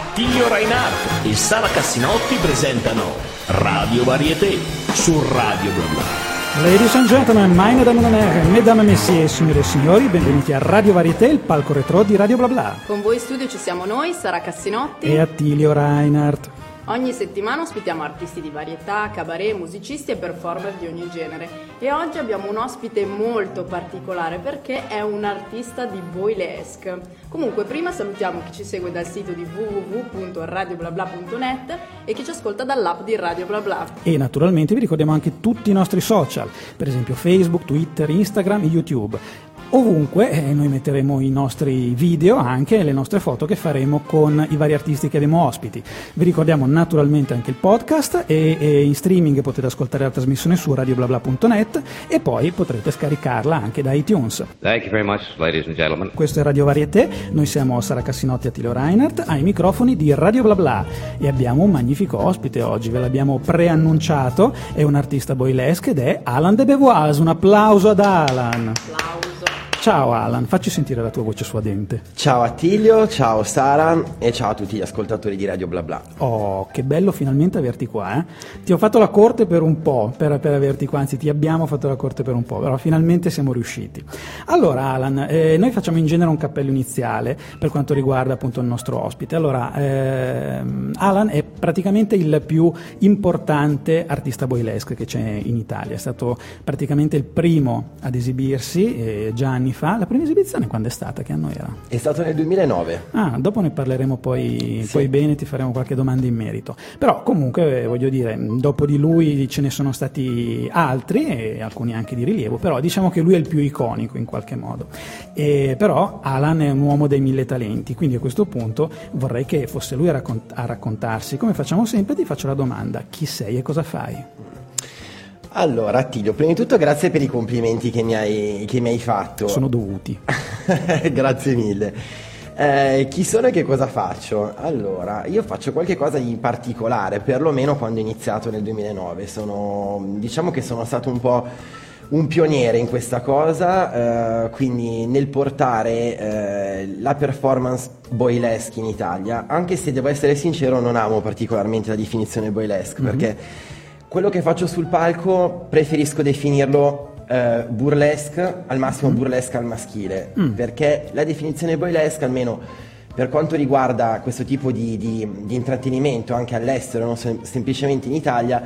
Attilio Reinhardt e Sara Cassinotti presentano Radio Varieté su Radio Bla Bla. Ladies and gentlemen, meine Damen und Herren, Mesdames et Messieurs, signore e signori, benvenuti a Radio Varieté, il palco retro di Radio Bla Bla. Con voi in studio ci siamo noi, Sara Cassinotti. E Attilio Reinhardt. Ogni settimana ospitiamo artisti di varietà, cabaret, musicisti e performer di ogni genere. E oggi abbiamo un ospite molto particolare perché è un artista di boylesque. Comunque, prima salutiamo chi ci segue dal sito di www.radioblabla.net e chi ci ascolta dall'app di Radio Bla Bla. E naturalmente vi ricordiamo anche tutti i nostri social, per esempio Facebook, Twitter, Instagram e YouTube. Ovunque eh, noi metteremo i nostri video, anche le nostre foto che faremo con i vari artisti che abbiamo ospiti. Vi ricordiamo naturalmente anche il podcast e, e in streaming potete ascoltare la trasmissione su radioblabla.net e poi potrete scaricarla anche da iTunes. Thank you very much, ladies and gentlemen. Questo è Radio Varieté, noi siamo Sara Cassinotti e Attilio Reinhardt ai microfoni di Radio Blabla e abbiamo un magnifico ospite oggi, ve l'abbiamo preannunciato, è un artista boylesque ed è Alan De Beauvois, un applauso ad Alan. Applauso. Ciao Alan, facci sentire la tua voce suadente. Ciao Attilio, ciao Sara e ciao a tutti gli ascoltatori di Radio Bla Bla. Oh, che bello finalmente averti qua. Eh? Ti ho fatto la corte per un po', per, per, averti qua, anzi ti abbiamo fatto la corte per un po', però finalmente siamo riusciti. Allora Alan, eh, noi facciamo in genere un cappello iniziale per quanto riguarda appunto il nostro ospite. Allora, ehm, Alan è praticamente il più importante artista boylesque che c'è in Italia, è stato praticamente il primo ad esibirsi eh, già anni fa. La prima esibizione quando è stata? Che anno era? È stato nel 2009. Ah, dopo ne parleremo poi, Sì. poi bene, ti faremo qualche domanda in merito. Però comunque eh, voglio dire, dopo di lui ce ne sono stati altri alcuni anche di rilievo, però diciamo che lui è il più iconico in qualche modo. E, però Alan è un uomo dei mille talenti, quindi a questo punto vorrei che fosse lui a, raccont- a raccontarsi. Come facciamo sempre ti faccio la domanda, chi sei e cosa fai? Allora Attilio, prima di tutto grazie per i complimenti che mi hai, che mi hai fatto. Sono dovuti. grazie mille. Eh, chi sono e che cosa faccio? Allora, io faccio qualche cosa di particolare, perlomeno quando ho iniziato nel 2009. Sono, diciamo che sono stato un po' un pioniere in questa cosa, eh, quindi nel portare eh, la performance boylesque in Italia, anche se devo essere sincero non amo particolarmente la definizione boylesque, perché quello che faccio sul palco preferisco definirlo eh, burlesque, al massimo burlesque al maschile, perché la definizione boylesque, almeno per quanto riguarda questo tipo di, di- di intrattenimento anche all'estero, non sem- semplicemente in Italia,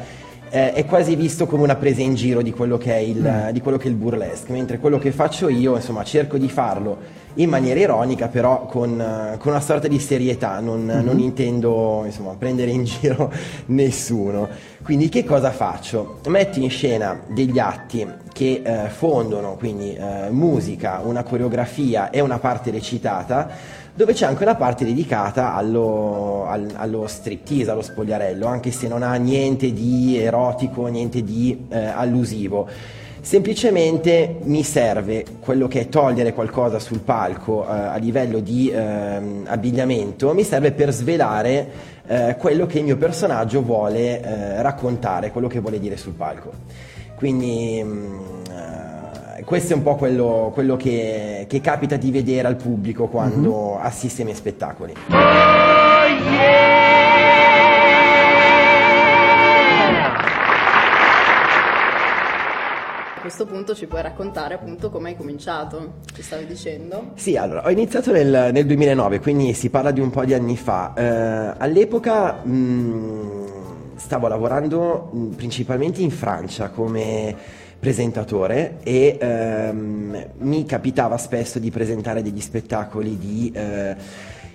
eh, è quasi visto come una presa in giro di quello, che è il, di quello che è il burlesque, mentre quello che faccio io, insomma, cerco di farlo in maniera ironica, però con, eh, con una sorta di serietà, non, non intendo insomma, prendere in giro nessuno. Quindi che cosa faccio? Metto in scena degli atti che eh, fondono quindi eh, musica, una coreografia e una parte recitata dove c'è anche una parte dedicata allo, al- allo striptease, allo spogliarello, anche se non ha niente di erotico, niente di eh, allusivo. Semplicemente mi serve quello che è togliere qualcosa sul palco eh, a livello di ehm, abbigliamento, mi serve per svelare eh, quello che il mio personaggio vuole eh, raccontare, quello che vuole dire sul palco. Quindi mm, eh, questo è un po' quello, quello che, che capita di vedere al pubblico quando assiste ai miei spettacoli. A questo punto ci puoi raccontare appunto come hai cominciato, ci stavi dicendo? Sì, allora, ho iniziato nel, nel 2009, quindi si parla di un po' di anni fa. Eh, all'epoca mh, stavo lavorando mh, principalmente in Francia come presentatore e ehm, mi capitava spesso di presentare degli spettacoli di, eh,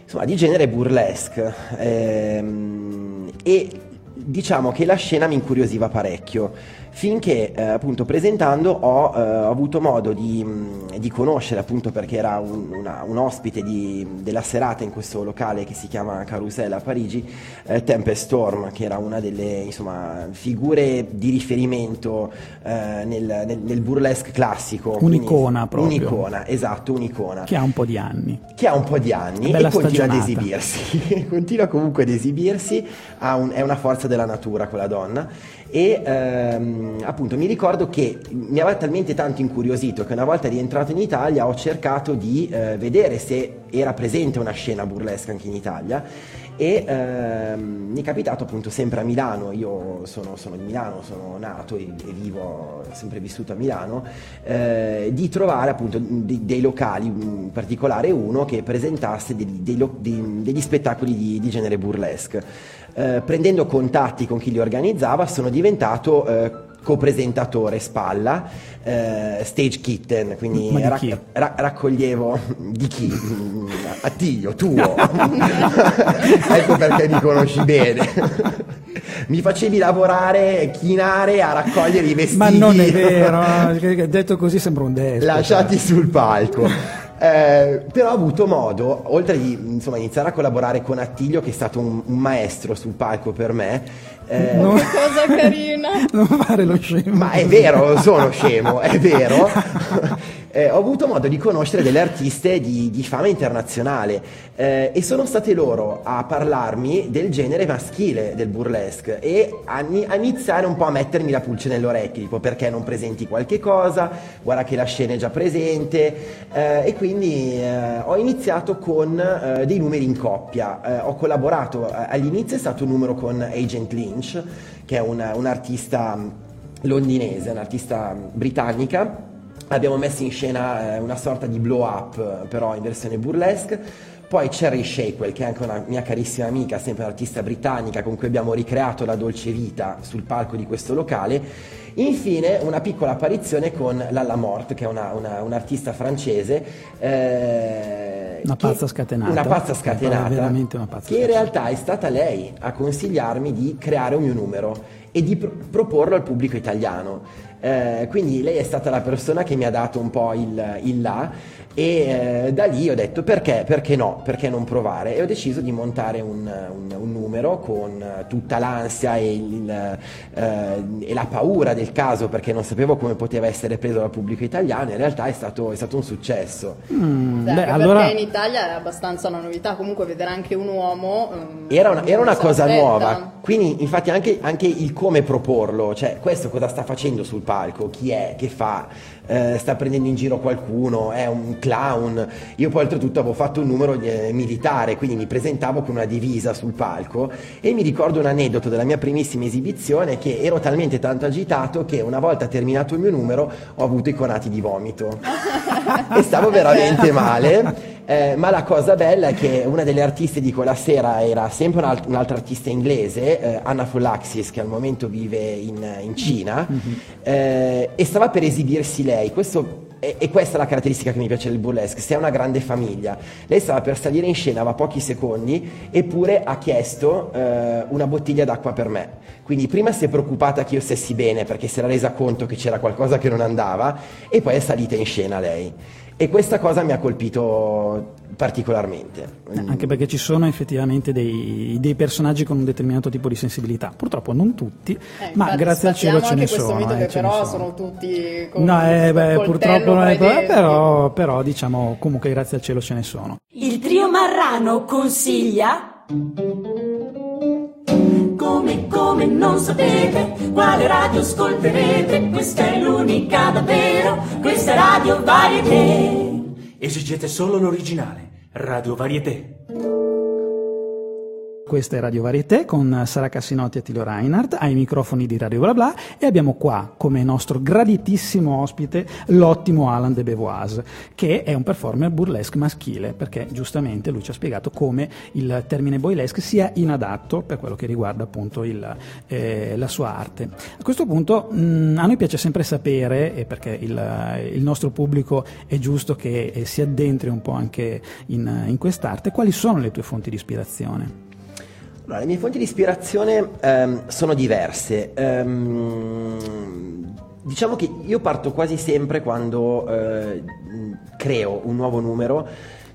insomma, di genere burlesque. Ehm, e diciamo che la scena mi incuriosiva parecchio finché eh, appunto presentando ho, eh, avuto modo di, mh, di conoscere appunto perché era un, una- un ospite di- della serata in questo locale che si chiama Carousel a Parigi eh, Tempest Storm che era una delle insomma, figure di riferimento eh, nel, nel- nel burlesque classico. Quindi- Un'icona proprio. un'icona esatto un'icona. Che ha un po' di anni. che ha un po' di anni e continua ad esibirsi, continua comunque ad esibirsi, un- è una forza della natura quella donna e ehm, appunto mi ricordo che mi aveva talmente tanto incuriosito che una volta rientrato in Italia ho cercato di eh, vedere se era presente una scena burlesca anche in Italia e ehm, mi è capitato appunto sempre a Milano, io sono, sono di Milano, sono nato e, e vivo, sempre vissuto a Milano, eh, di trovare appunto dei, dei, locali, in particolare uno che presentasse dei, dei, degli spettacoli di, di genere burlesque. Eh, prendendo contatti con chi li organizzava sono diventato eh, copresentatore spalla, eh, stage kitten, quindi ra- ra- raccoglievo di chi? Attilio, tuo. ecco perché mi conosci bene. mi facevi lavorare, chinare a raccogliere i vestiti. Ma non è vero, detto così sembra un destro. Lasciati sul palco. Eh, però ho avuto modo, oltre di insomma, iniziare a collaborare con Attilio, che è stato un, un maestro sul palco per me, eh, no. Che cosa carina! Non fare lo scemo. Ma è vero, sono scemo, è vero. eh, ho avuto modo di conoscere delle artiste di, di fama internazionale eh, e sono state loro a parlarmi del genere maschile del burlesque e a, a, iniziare un po' a mettermi la pulce nelle orecchie, tipo perché non presenti qualche cosa, guarda che la scena è già presente eh, e quindi eh, ho iniziato con eh, dei numeri in coppia, ho collaborato all'inizio è stato un numero con Agent Lynch che è una, un'artista londinese, un'artista britannica abbiamo messo in scena eh, una sorta di blow up però in versione burlesque poi Cherry Shakewell, che è anche una mia carissima amica, sempre un'artista britannica con cui abbiamo ricreato la dolce vita sul palco di questo locale. Infine una piccola apparizione con Lalla Mort, che è una, una, un'artista francese. Eh, una pazza scatenata. Una pazza scatenata. Veramente una pazza che in realtà è stata lei a consigliarmi di creare un mio numero e di pro- proporlo al pubblico italiano. Eh, quindi lei è stata la persona che mi ha dato un po' il, il là e eh, da lì ho detto perché, perché no, perché non provare? E ho deciso di montare un, un, un numero con tutta l'ansia e, il, eh, e, la paura del caso perché non sapevo come poteva essere preso dal pubblico italiano, in realtà è stato, è stato un successo. Mm, beh, allora... Perché in Italia è abbastanza una novità, comunque vedere anche un uomo... Um, era una, era una cosa nuova, quindi infatti anche, anche il come proporlo, cioè questo cosa sta facendo sul palco, chi è, che fa eh, sta prendendo in giro qualcuno, è un clown. Io poi oltretutto avevo fatto un numero eh, militare, quindi mi presentavo con una divisa sul palco e mi ricordo un aneddoto della mia primissima esibizione che ero talmente tanto agitato che una volta terminato il mio numero ho avuto i conati di vomito e stavo veramente male. Eh, ma la cosa bella è che una delle artiste di quella sera era sempre un'alt- un'altra artista inglese, eh, Anna Fulaxis, che al momento vive in, in Cina, mm-hmm. eh, e stava per esibirsi lei. Questo e, e, questa è la caratteristica che mi piace del burlesque, se è una grande famiglia. Lei stava per salire in scena, aveva pochi secondi, eppure ha chiesto eh, una bottiglia d'acqua per me. Quindi prima si è preoccupata che io stessi bene perché si era resa conto che c'era qualcosa che non andava e poi è salita in scena lei. E questa cosa mi ha colpito particolarmente. Eh, anche perché ci sono effettivamente dei, dei, personaggi con un determinato tipo di sensibilità, purtroppo non tutti, eh, ma grazie al cielo ce ne sono. Mito eh, che però sono. sono. tutti con No, eh, beh, purtroppo non è però, però diciamo comunque grazie al cielo ce ne sono. Il trio Marrano consiglia come, come non sapete quale radio ascolterete, questa è l'unica davvero, questa è Radio Varieté. Esigete solo l'originale, Radio Varieté. Questa è Radio Varieté con Sara Cassinotti e Tilio Reinhardt ai microfoni di Radio Bla Bla e abbiamo qua come nostro graditissimo ospite l'ottimo Alan de Beauvoise che è un performer burlesque maschile perché giustamente lui ci ha spiegato come il termine boylesque sia inadatto per quello che riguarda appunto il, eh, la sua arte. A questo punto mh, a noi piace sempre sapere, perché il, il, nostro pubblico è giusto che eh, si addentri un po' anche in, in quest'arte, quali sono le tue fonti di ispirazione? Allora, le mie fonti di ispirazione um, sono diverse. Um, diciamo che io parto quasi sempre quando uh, creo un nuovo numero.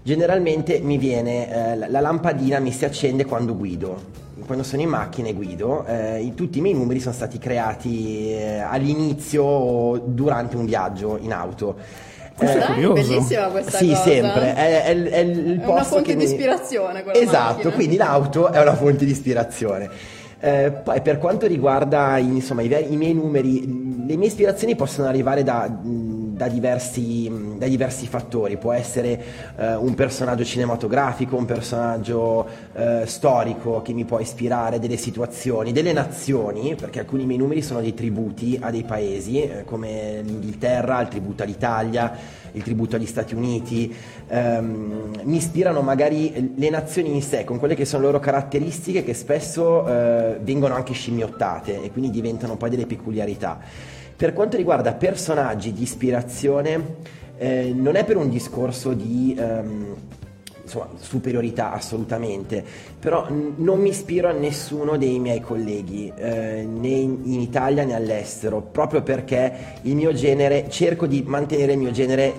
Generalmente mi viene, uh, la lampadina mi si accende quando guido. Quando sono in macchina e guido, uh, tutti i miei numeri sono stati creati all'inizio o durante un viaggio in auto. Questo eh, è curioso. Bellissima questa sì, cosa. Sì, sempre. È, è, è, il è una fonte che di mi... ispirazione. Esatto, macchina. quindi l'auto è una fonte di ispirazione. Eh, poi per quanto riguarda insomma, i, i, miei numeri, le mie ispirazioni possono arrivare da da diversi, da diversi fattori, può essere eh, un personaggio cinematografico, un personaggio eh, storico che mi può ispirare, delle situazioni, delle nazioni, perché alcuni miei numeri sono dei tributi a dei paesi, eh, come l'Inghilterra, il tributo all'Italia, il tributo agli Stati Uniti, ehm, mi ispirano magari le nazioni in sé, con quelle che sono le loro caratteristiche che spesso eh, vengono anche scimmiottate e quindi diventano poi delle peculiarità. Per quanto riguarda personaggi di ispirazione, eh, non è per un discorso di... Ehm, insomma, superiorità assolutamente, però n- non mi ispiro a nessuno dei miei colleghi, eh, né in, in, Italia né all'estero, proprio perché il mio genere, cerco di mantenere il mio genere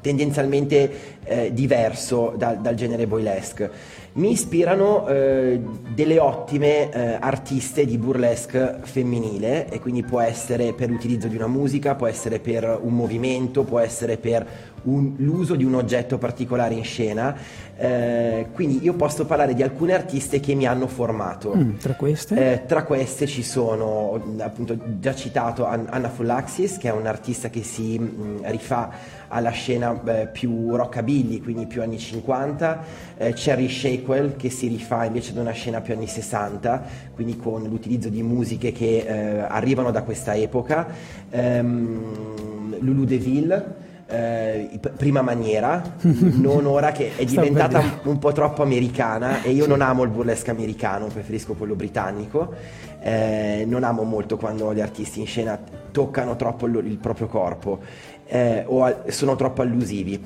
tendenzialmente eh, diverso da, dal genere boylesque. Mi ispirano eh, delle ottime eh, artiste di burlesque femminile e quindi può essere per l'utilizzo di una musica, può essere per un movimento, può essere per un, l'uso di un oggetto particolare in scena. Eh, quindi io posso parlare di alcune artiste che mi hanno formato. Mm, tra queste? Eh, tra queste ci sono, appunto, già citato Anna Fullaxis, che è un'artista che si mh, mm, rifà alla scena eh, più rockabilly, quindi più anni 50, eh, Cherry Shakewell che si rifà invece ad una scena più anni 60, quindi con l'utilizzo di musiche che eh, arrivano da questa epoca, ehm, Lulu Deville eh, prima maniera, non ora che è diventata un po' troppo americana e io non amo il burlesque americano, preferisco quello britannico. Eh, non amo molto quando gli artisti in scena toccano troppo il, il proprio corpo eh, o a, sono troppo allusivi.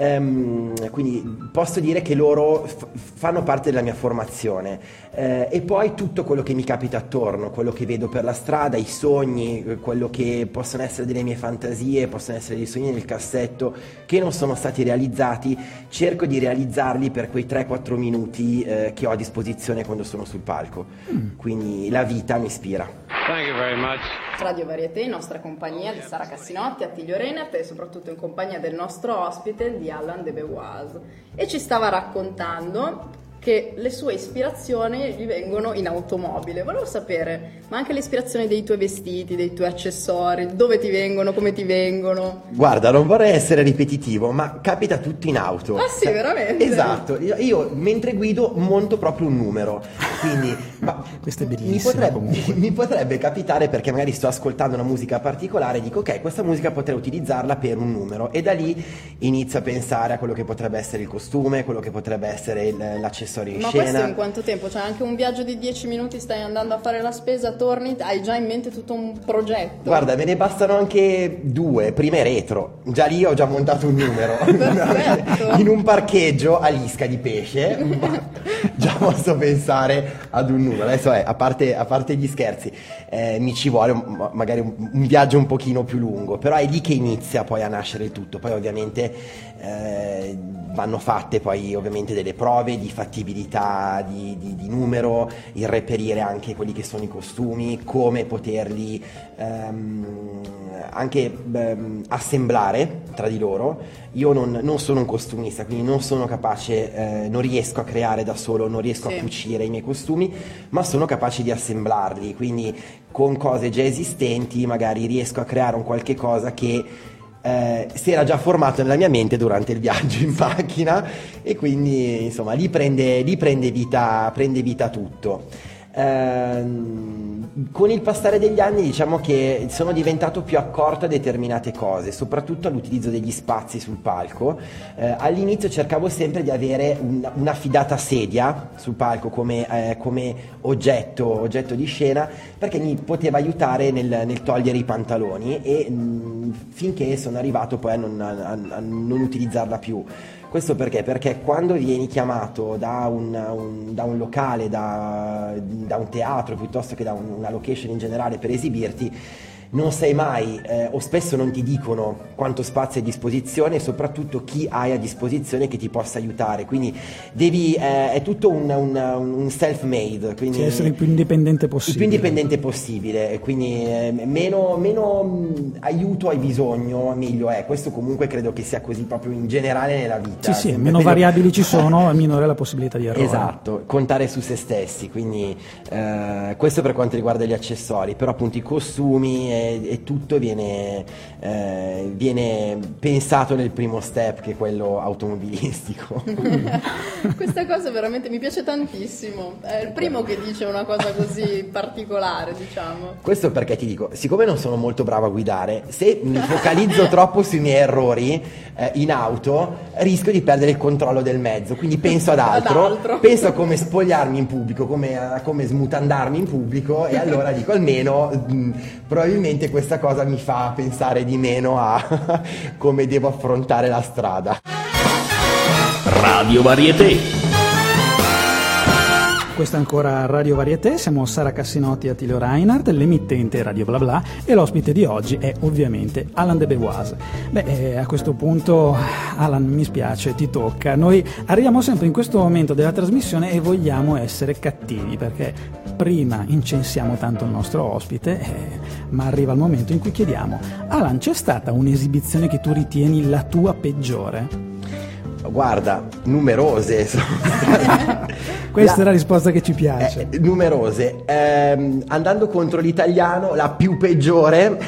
Um, quindi posso dire che loro f- fanno parte della mia formazione eh, e poi tutto quello che mi capita attorno, quello che vedo per la strada, i sogni, quello che possono essere delle mie fantasie, possono essere dei sogni nel cassetto che non sono stati realizzati, cerco di realizzarli per quei 3-4 minuti eh, che ho a disposizione quando sono sul palco. Mm. Quindi la vita mi ispira. Thank you very much. Radio Varieté, in nostra compagnia di Sara Cassinotti, Attilio Renat e soprattutto in compagnia del nostro ospite di Alan De Beauvoise. E ci stava raccontando che le sue ispirazioni gli vengono in automobile. Volevo sapere, ma anche l'ispirazione dei tuoi vestiti, dei tuoi accessori, dove ti vengono, come ti vengono? Guarda, non vorrei essere ripetitivo, ma capita tutto in auto. Ah sì, veramente? Esatto, io, io mentre guido monto proprio un numero, quindi... ma Questo è bellissimo mi potrebbe, mi potrebbe capitare perché magari sto ascoltando una musica particolare e dico ok, questa musica potrei utilizzarla per un numero e da lì inizio a pensare a quello che potrebbe essere il costume, quello che potrebbe essere l'accessorio accessori in Ma scena. Ma questo in quanto tempo? Cioè anche un viaggio di 10 minuti, stai andando a fare la spesa, torni, hai già in mente tutto un progetto? Guarda, me ne bastano anche due, prime retro. Già lì ho già montato un numero. in un parcheggio a Lisca di pesce, già posso pensare ad un numero. Adesso è, a parte, a parte gli scherzi, eh, mi ci vuole un, magari un, un viaggio un pochino più lungo, però è lì che inizia poi a nascere il tutto. Poi ovviamente eh, vanno fatte poi ovviamente delle prove di fattibilità di, di, di, numero, il reperire anche quelli che sono i costumi, come poterli ehm, anche ehm, assemblare tra di loro. Io non, non, sono un costumista, quindi non sono capace, eh, non riesco a creare da solo, non riesco sì. a cucire i miei costumi, ma sono capace di assemblarli, quindi con cose già esistenti magari riesco a creare un qualche cosa che eh, si era già formato nella mia mente durante il viaggio in macchina e quindi insomma lì prende, lì prende, vita, prende vita tutto. Ehm, con il passare degli anni diciamo che sono diventato più accorto a determinate cose, soprattutto all'utilizzo degli spazi sul palco. Eh, all'inizio cercavo sempre di avere un, una fidata sedia sul palco come, eh, come oggetto, oggetto, di scena perché mi poteva aiutare nel, nel togliere i pantaloni e mh, finché sono arrivato poi a non, a, a non utilizzarla più. Questo perché? Perché quando vieni chiamato da un, un, da un locale, da, da, un teatro piuttosto che da un, una location in generale per esibirti, non sai mai eh, o spesso non ti dicono quanto spazio è a disposizione e soprattutto chi hai a disposizione che ti possa aiutare. Quindi devi eh, è tutto un, un, un self-made quindi cioè essere il più indipendente possibile il più indipendente possibile. Quindi eh, meno, meno mh, aiuto hai bisogno meglio è. Questo comunque credo che sia così proprio in generale nella vita. Sì sì meno credo... variabili ci sono minore la possibilità di errore. Esatto contare su se stessi quindi eh, questo per quanto riguarda gli accessori. Però appunto i costumi e tutto viene, eh, viene pensato nel primo step che è quello automobilistico. Questa cosa veramente mi piace tantissimo. È il primo che dice una cosa così particolare, diciamo. Questo perché ti dico, siccome non sono molto bravo a guidare, se mi focalizzo troppo sui miei errori eh, in auto, rischio di perdere il controllo del mezzo. Quindi penso ad altro, Ad altro. penso a come spogliarmi in pubblico, come, a come smutandarmi in pubblico e allora dico almeno mh, probabilmente questa cosa mi fa pensare di meno a come devo affrontare la strada. Radio Varieté. Questa è ancora Radio Varieté, siamo Sara Cassinotti e Attilio Reinhardt, l'emittente Radio Bla Bla e l'ospite di oggi è ovviamente Alan De Bevoise. Beh, eh, a questo punto Alan mi spiace, ti tocca. Noi arriviamo sempre in questo momento della trasmissione e vogliamo essere cattivi perché prima incensiamo tanto il nostro ospite, eh, ma arriva il momento in cui chiediamo Alan, c'è stata un'esibizione che tu ritieni la tua peggiore? Guarda, numerose. Questa La- è la risposta che ci piace. Eh, numerose. Ehm, andando contro l'italiano, la più peggiore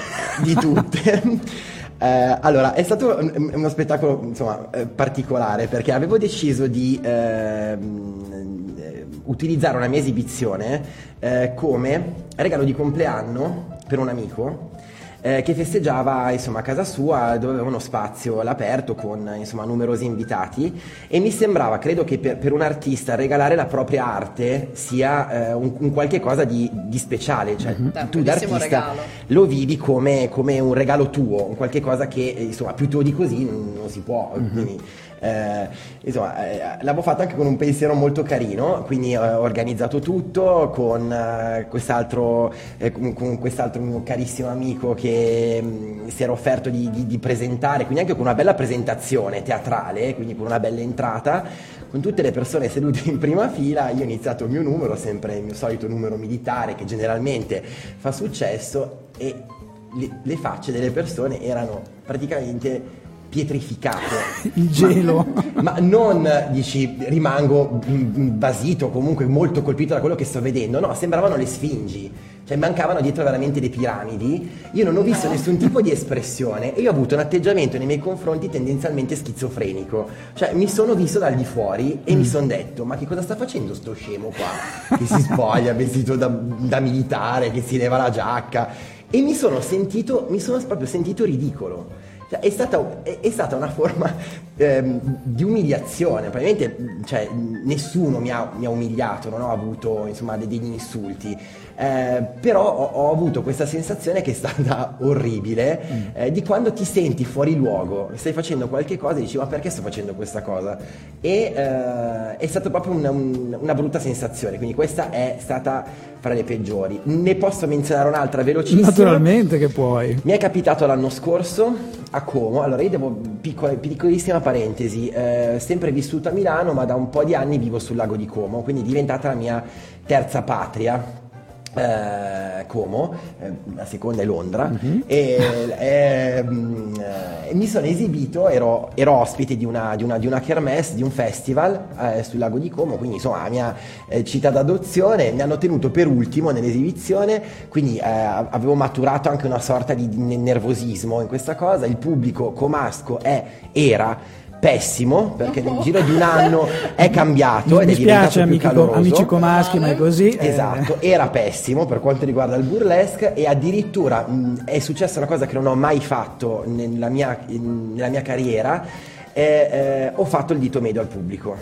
di tutte. Eh, allora, è stato un- uno spettacolo insomma, eh, particolare perché avevo deciso di ehm, eh, utilizzare una mia esibizione eh, come regalo di compleanno per un amico eh, che festeggiava insomma, a casa sua dove aveva uno spazio all'aperto con insomma, numerosi invitati e mi sembrava, credo che per, per un artista regalare la propria arte sia eh, un, un qualche cosa di, di speciale, cioè Beh, tu d'artista regalo. lo vivi come, come un regalo tuo, un qualche cosa che eh, insomma più tuo di così non, non si può. quindi, eh, insomma, eh, l'avevo fatto anche con un pensiero molto carino, quindi eh, ho organizzato tutto con eh, quest'altro, eh, con, con quest'altro mio carissimo amico che mh, si era offerto di, di- di presentare, quindi anche con una bella presentazione teatrale, quindi con una bella entrata, con tutte le persone sedute in prima fila, io ho iniziato il mio numero, sempre il mio solito numero militare che generalmente fa successo e le, le facce delle persone erano praticamente pietrificate. Il gelo. Ma, ma non dici rimango mm, mm, basito, comunque molto colpito da quello che sto vedendo, no, sembravano le sfingi. Cioè mancavano dietro veramente le piramidi. Io non ho visto nessun tipo di espressione e io ho avuto un atteggiamento nei miei confronti tendenzialmente schizofrenico. Cioè mi sono visto dal di fuori e mi sono detto ma che cosa sta facendo sto scemo qua? Che si spoglia vestito da, da militare, che si leva la giacca. E mi sono sentito, mi sono proprio sentito ridicolo. Cioè, è, stata, è- è stata una forma ehm, di umiliazione, probabilmente cioè, nessuno mi ha, mi ha umiliato, non ho avuto insomma, de- degli insulti, Eh, però ho, ho avuto questa sensazione che è stata orribile eh, di quando ti senti fuori luogo, stai facendo qualche cosa e dici ma perché sto facendo questa cosa? E eh, è stata proprio una, un- una brutta sensazione, quindi questa è stata fra le peggiori. Ne posso menzionare un'altra velocissima. Naturalmente che puoi. Mi è capitato l'anno scorso a Como, allora io devo, piccola, piccolissima parentesi, eh, sempre vissuto a Milano ma da un po' di anni vivo sul lago di Como, quindi è diventata la mia terza patria. Eh, Como, eh, la seconda è Londra e ehm, eh, mi sono esibito, ero, ero ospite di una, di, una, di una kermesse, di un festival eh, sul lago di Como, quindi insomma la mia eh, città d'adozione, mi hanno tenuto per ultimo nell'esibizione, quindi eh, avevo maturato anche una sorta di, di nervosismo in questa cosa, il pubblico comasco è, era pessimo perché nel giro di un anno è cambiato Mi ed è dispiace, diventato più amici, caloroso. amici comaschi, ma è così. eh. Esatto, era pessimo per quanto riguarda il burlesque e addirittura mh, è successa una cosa che non ho mai fatto nella mia, in- nella mia carriera, eh, eh, ho fatto il dito medio al pubblico.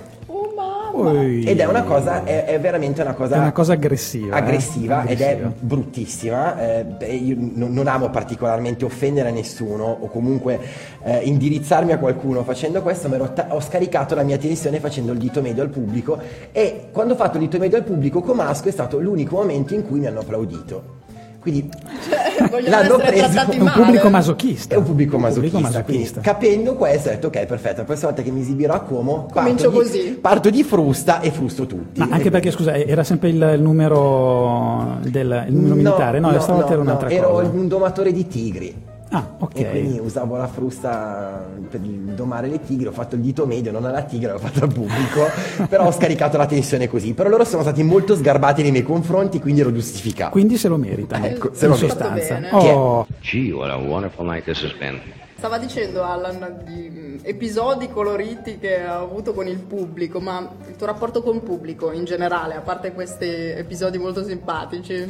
Ed è una cosa, è, è veramente una cosa... È una cosa aggressiva. eh. aggressiva ed è Aggressiva. bruttissima. eh, beh, io non, non amo particolarmente offendere nessuno o comunque eh, indirizzarmi a qualcuno facendo questo, ma ero ta- ho scaricato la mia tensione facendo il dito medio al pubblico e quando ho fatto il dito medio al pubblico Comasco è stato l'unico momento in cui mi hanno applaudito. Quindi Cioè, L'hanno essere preso- un male. pubblico masochista. è un pubblico Un masochista, masochista. quindi capendo questo ho detto ok perfetto, la prossima volta che mi esibirò a Como Comincio parto di, così. parto di frusta e frusto tutti. Ma anche perché, scusa, era sempre il, il numero, del, il numero militare? No, stavolta era un'altra ero cosa. un domatore di tigri. Ah, ok. E quindi usavo la frusta per domare le tigre, ho fatto il dito medio, non alla tigre, l'ho fatto al pubblico, però ho scaricato la tensione così. Però loro sono stati molto sgarbati nei miei confronti, quindi ero giustificato. Quindi se lo meritano, Ecco, se in lo sostanza. meritano. Fatto bene. Oh, Gee, what a wonderful night this has been. Stava dicendo Alan di mm, episodi coloriti che ha avuto con il pubblico, ma il tuo rapporto con il pubblico in generale, a parte questi episodi molto simpatici,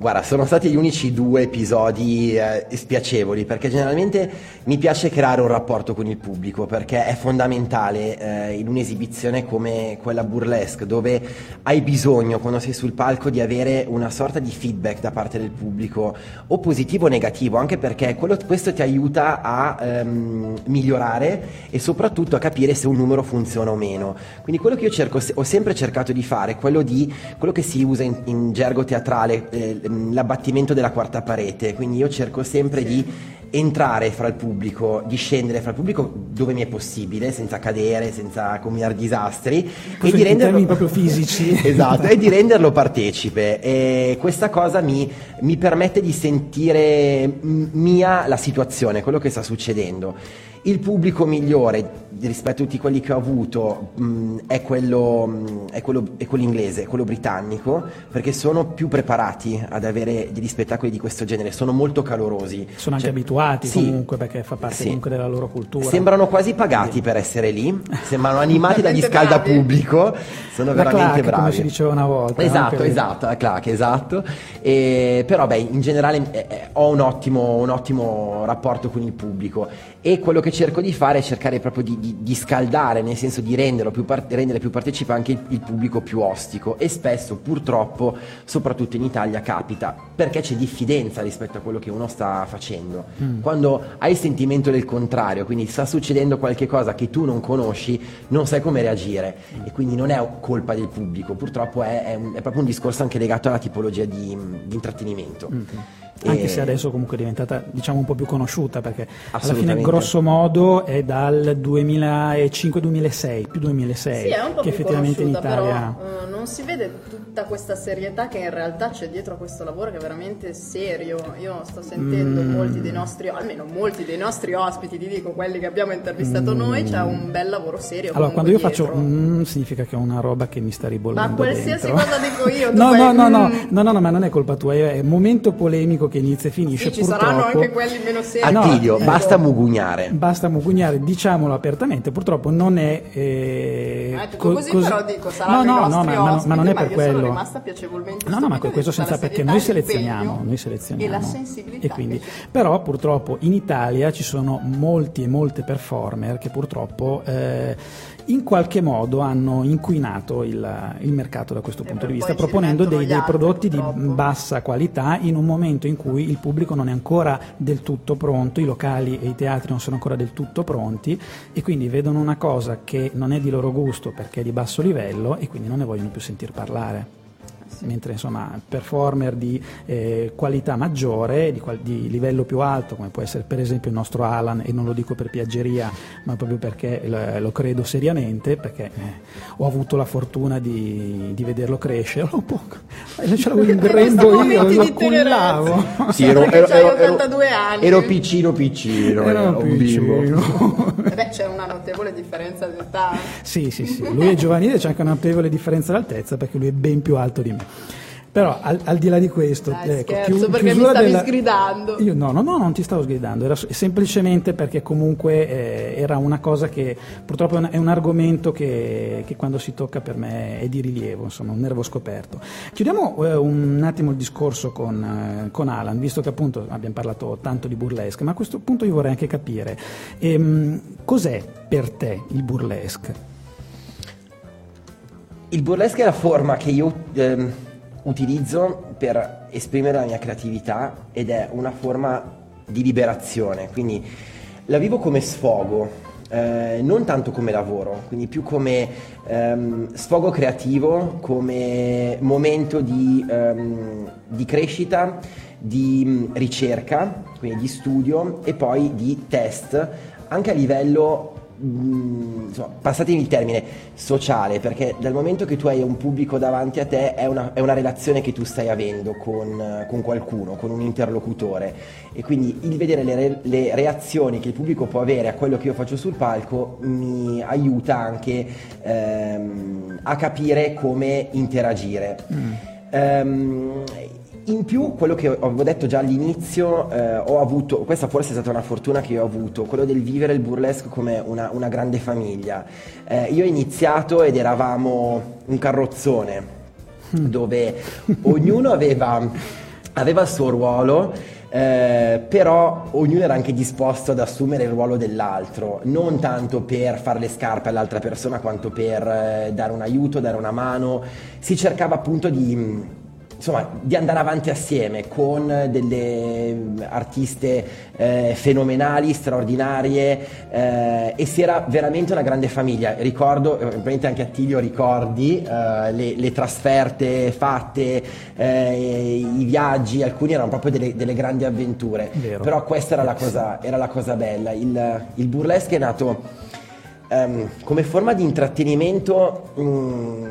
Guarda, sono stati gli unici due episodi eh, spiacevoli perché generalmente mi piace creare un rapporto con il pubblico perché è fondamentale eh, in un'esibizione come quella burlesque dove hai bisogno quando sei sul palco di avere una sorta di feedback da parte del pubblico o positivo o negativo anche perché quello- questo ti aiuta a ehm, migliorare e soprattutto a capire se un numero funziona o meno. Quindi quello che io cerco, ho sempre cercato di fare è quello di quello che si usa in, in gergo teatrale, eh, l'abbattimento della quarta parete. Quindi io cerco sempre di entrare fra il pubblico, di scendere fra il pubblico dove mi è possibile, senza cadere, senza combinare disastri Questo in termini proprio fisici. esatto, e di renderlo partecipe. E questa cosa mi, mi permette di sentire mia la situazione, quello che sta succedendo. Il pubblico migliore rispetto a tutti quelli che ho avuto mh, è, quello, mh, è, quello, è quello inglese, è quello britannico, perché sono più preparati ad avere degli spettacoli di questo genere, sono molto calorosi. sono anche Cioè, abituati sì, comunque perché fa parte sì. comunque della loro cultura. Sembrano quasi pagati per essere lì, sembrano animati dagli Veramente bravi. scaldapubblico, sono La veramente clac, bravi. come si diceva una volta, Esatto, no? Esatto, la clac, esatto. E, però beh, in generale eh, eh, ho un ottimo, un ottimo rapporto con il pubblico e quello che cerco di fare è cercare proprio di, di- di scaldare, nel senso di renderlo più par- rendere più partecipe anche il, il pubblico più ostico e spesso purtroppo, soprattutto in Italia, capita. Perché c'è diffidenza rispetto a quello che uno sta facendo. Quando hai il sentimento del contrario, quindi sta succedendo qualche cosa che tu non conosci, non sai come reagire. E quindi non è colpa del pubblico, purtroppo è, è un- è proprio un discorso anche legato alla tipologia di, di intrattenimento. Anche E- se adesso comunque è diventata diciamo un po' più conosciuta perché alla fine grosso modo è dal 2005-2006, più 2006 sì, è un po' che più effettivamente in conosciuta, Italia però eh, non si vede tutta questa serietà che in realtà c'è dietro a questo lavoro che è veramente serio. Io sto sentendo Mm. molti dei nostri, almeno molti dei nostri ospiti, ti dico quelli che abbiamo intervistato noi, c'è un bel lavoro serio. Mm. Allora, quando io faccio dietro. mm, significa che è una roba che mi sta ribollendo Ma qualsiasi dentro. cosa dico io, tu No, fai, no, no, no, mm. no, no, no, ma non è colpa tua, è è un momento polemico che inizia e finisce. Sì, ci saranno purtroppo. anche quelli meno seri. No, Attilio, ecco. basta mugugnare. Basta mugugnare, diciamolo apertamente, purtroppo non è... eh, Ah, tutto co- così, però dico, saranno no, i no, no, ma, ma- ospiti, ma non è ma per io sono quello. rimasta piacevolmente No, no, ma questo senza perché noi selezioniamo, noi selezioniamo. E la sensibilità. E quindi- però purtroppo in Italia ci sono molti e molte performer che purtroppo eh, in qualche modo hanno inquinato il, il mercato da questo E punto di vista, proponendo dei, dei altri, prodotti di purtroppo. bassa qualità in un momento in cui il pubblico non è ancora del tutto pronto, i locali e i teatri non sono ancora del tutto pronti e quindi vedono una cosa che non è di loro gusto perché è di basso livello e quindi non ne vogliono più sentir parlare. Mentre insomma performer di eh, qualità maggiore, di, qual- di livello più alto, come può essere per esempio il nostro Alan, e non lo dico per piaggeria, ma proprio perché lo, lo credo seriamente, perché eh, ho avuto la fortuna di, di vederlo crescere, un po', ce l'avevo in grembo io, lo cullavo. Sì, ero, Perché ero- c'hai ero- ero- 82 anni. ero piccino piccino, Era ero un bimbo. piccino. Eh Beh, c'è una notevole differenza di età. Sì, sì, sì, lui è giovanile, c'è anche una notevole differenza d'altezza perché lui è ben più alto di me. Però al, al di là di questo, Dai, ecco, scherzo, chiu- perché mi stavi della- sgridando. Io no, no, no, non ti stavo sgridando, era semplicemente perché comunque eh, era una cosa che purtroppo è un, è un argomento che, che quando si tocca per me è di rilievo, insomma, un nervo scoperto. Chiudiamo eh, un attimo il discorso con, eh, con Alan, visto che appunto abbiamo parlato tanto di burlesque, ma a questo punto io vorrei anche capire ehm, cos'è per te il burlesque? Il burlesque è la forma che io ehm, utilizzo per esprimere la mia creatività ed è una forma di liberazione, quindi la vivo come sfogo, eh, non tanto come lavoro, quindi più come ehm, sfogo creativo, come momento di, ehm, di crescita, di mh, ricerca, quindi di studio e poi di test, anche a livello mm, insomma, passatemi il termine, sociale, perché dal momento che tu hai un pubblico davanti a te è una, è una relazione che tu stai avendo con, con qualcuno, con un interlocutore e quindi il vedere le, re- le reazioni che il pubblico può avere a quello che io faccio sul palco mi aiuta anche ehm, a capire come interagire. Ehm, in più, quello che avevo detto già all'inizio, eh, ho avuto, questa forse è stata una fortuna che ho avuto, quello del vivere il burlesque come una, una grande famiglia. Eh, io ho iniziato ed eravamo un carrozzone dove ognuno aveva, aveva il suo ruolo, eh, però ognuno era anche disposto ad assumere il ruolo dell'altro, non tanto per fare le scarpe all'altra persona quanto per eh, dare un aiuto, dare una mano. Si cercava appunto di insomma, di andare avanti assieme con delle artiste eh, fenomenali, straordinarie eh, e si era veramente una grande famiglia. Ricordo, eh, probabilmente anche Attilio ricordi eh, le, le trasferte fatte, eh, i viaggi, alcuni erano proprio delle, delle grandi avventure. Vero. Però questa era la cosa, era la cosa bella. Il, il burlesque è nato ehm, come forma di intrattenimento mm,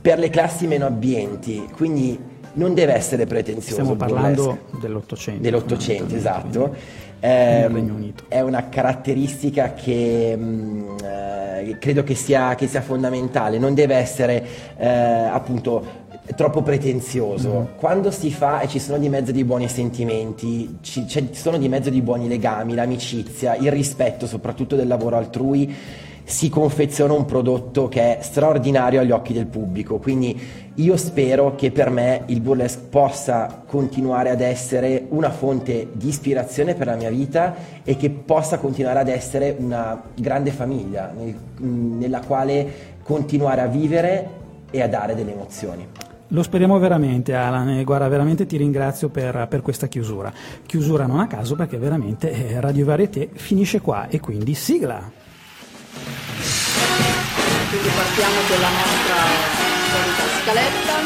per le classi meno abbienti, quindi non deve essere pretenzioso. Stiamo parlando dell'Ottocento. Dell'Ottocento, esatto. quindi Ehm, nel Regno Unito. È una caratteristica che mh, eh, credo che sia, che sia fondamentale, non deve essere eh, appunto troppo pretenzioso. Mm. Quando si fa e ci sono di mezzo dei buoni sentimenti, ci, ci sono di mezzo dei buoni legami, l'amicizia, il rispetto soprattutto del lavoro altrui, si confeziona un prodotto che è straordinario agli occhi del pubblico. Quindi io spero che per me il burlesque possa continuare ad essere una fonte di ispirazione per la mia vita e che possa continuare ad essere una grande famiglia nel- nella quale continuare a vivere e a dare delle emozioni. Lo speriamo veramente Alan e guarda veramente ti ringrazio per, per questa chiusura. Chiusura non a caso perché veramente eh, Radio Varieté finisce qua e quindi sigla. Quindi partiamo con la nostra solita scaletta.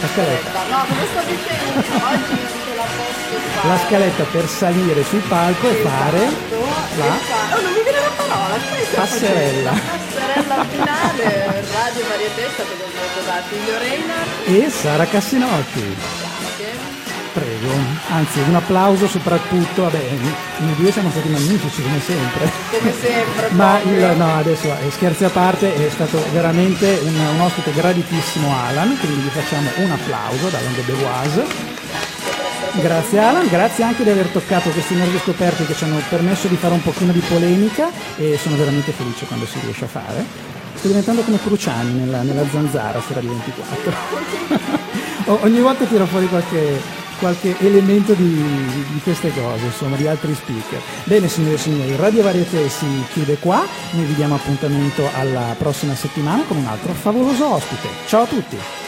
La scaletta. No, come sto dicendo? Oggi non ce la posso fare. La scaletta per salire sul palco e fare Esatto, la e fa- Oh, non mi viene la parola, passerella. Passerella finale, Radio Varieté, è stato condotto da Attilio Reiner. e Sara Cassinotti. Prego, anzi un applauso soprattutto, vabbè, noi due siamo stati magnifici come sempre. Come sempre. Ma il, no, adesso eh, scherzi a parte, è stato veramente un, un ospite graditissimo Alan, quindi gli facciamo un applauso da Langue de Boise. Grazie Alan, grazie anche di aver toccato questi nervi scoperti che ci hanno permesso di fare un pochino di polemica e sono veramente felice quando si riesce a fare. Sto diventando come Cruciani nella, nella zanzara su Radio 24. O- Ogni volta tiro fuori qualche, qualche elemento di, di queste cose, insomma, di altri speaker. Bene signore e signori, Radio Varieté si chiude qua, noi vi diamo appuntamento alla prossima settimana con un altro favoloso ospite. Ciao a tutti!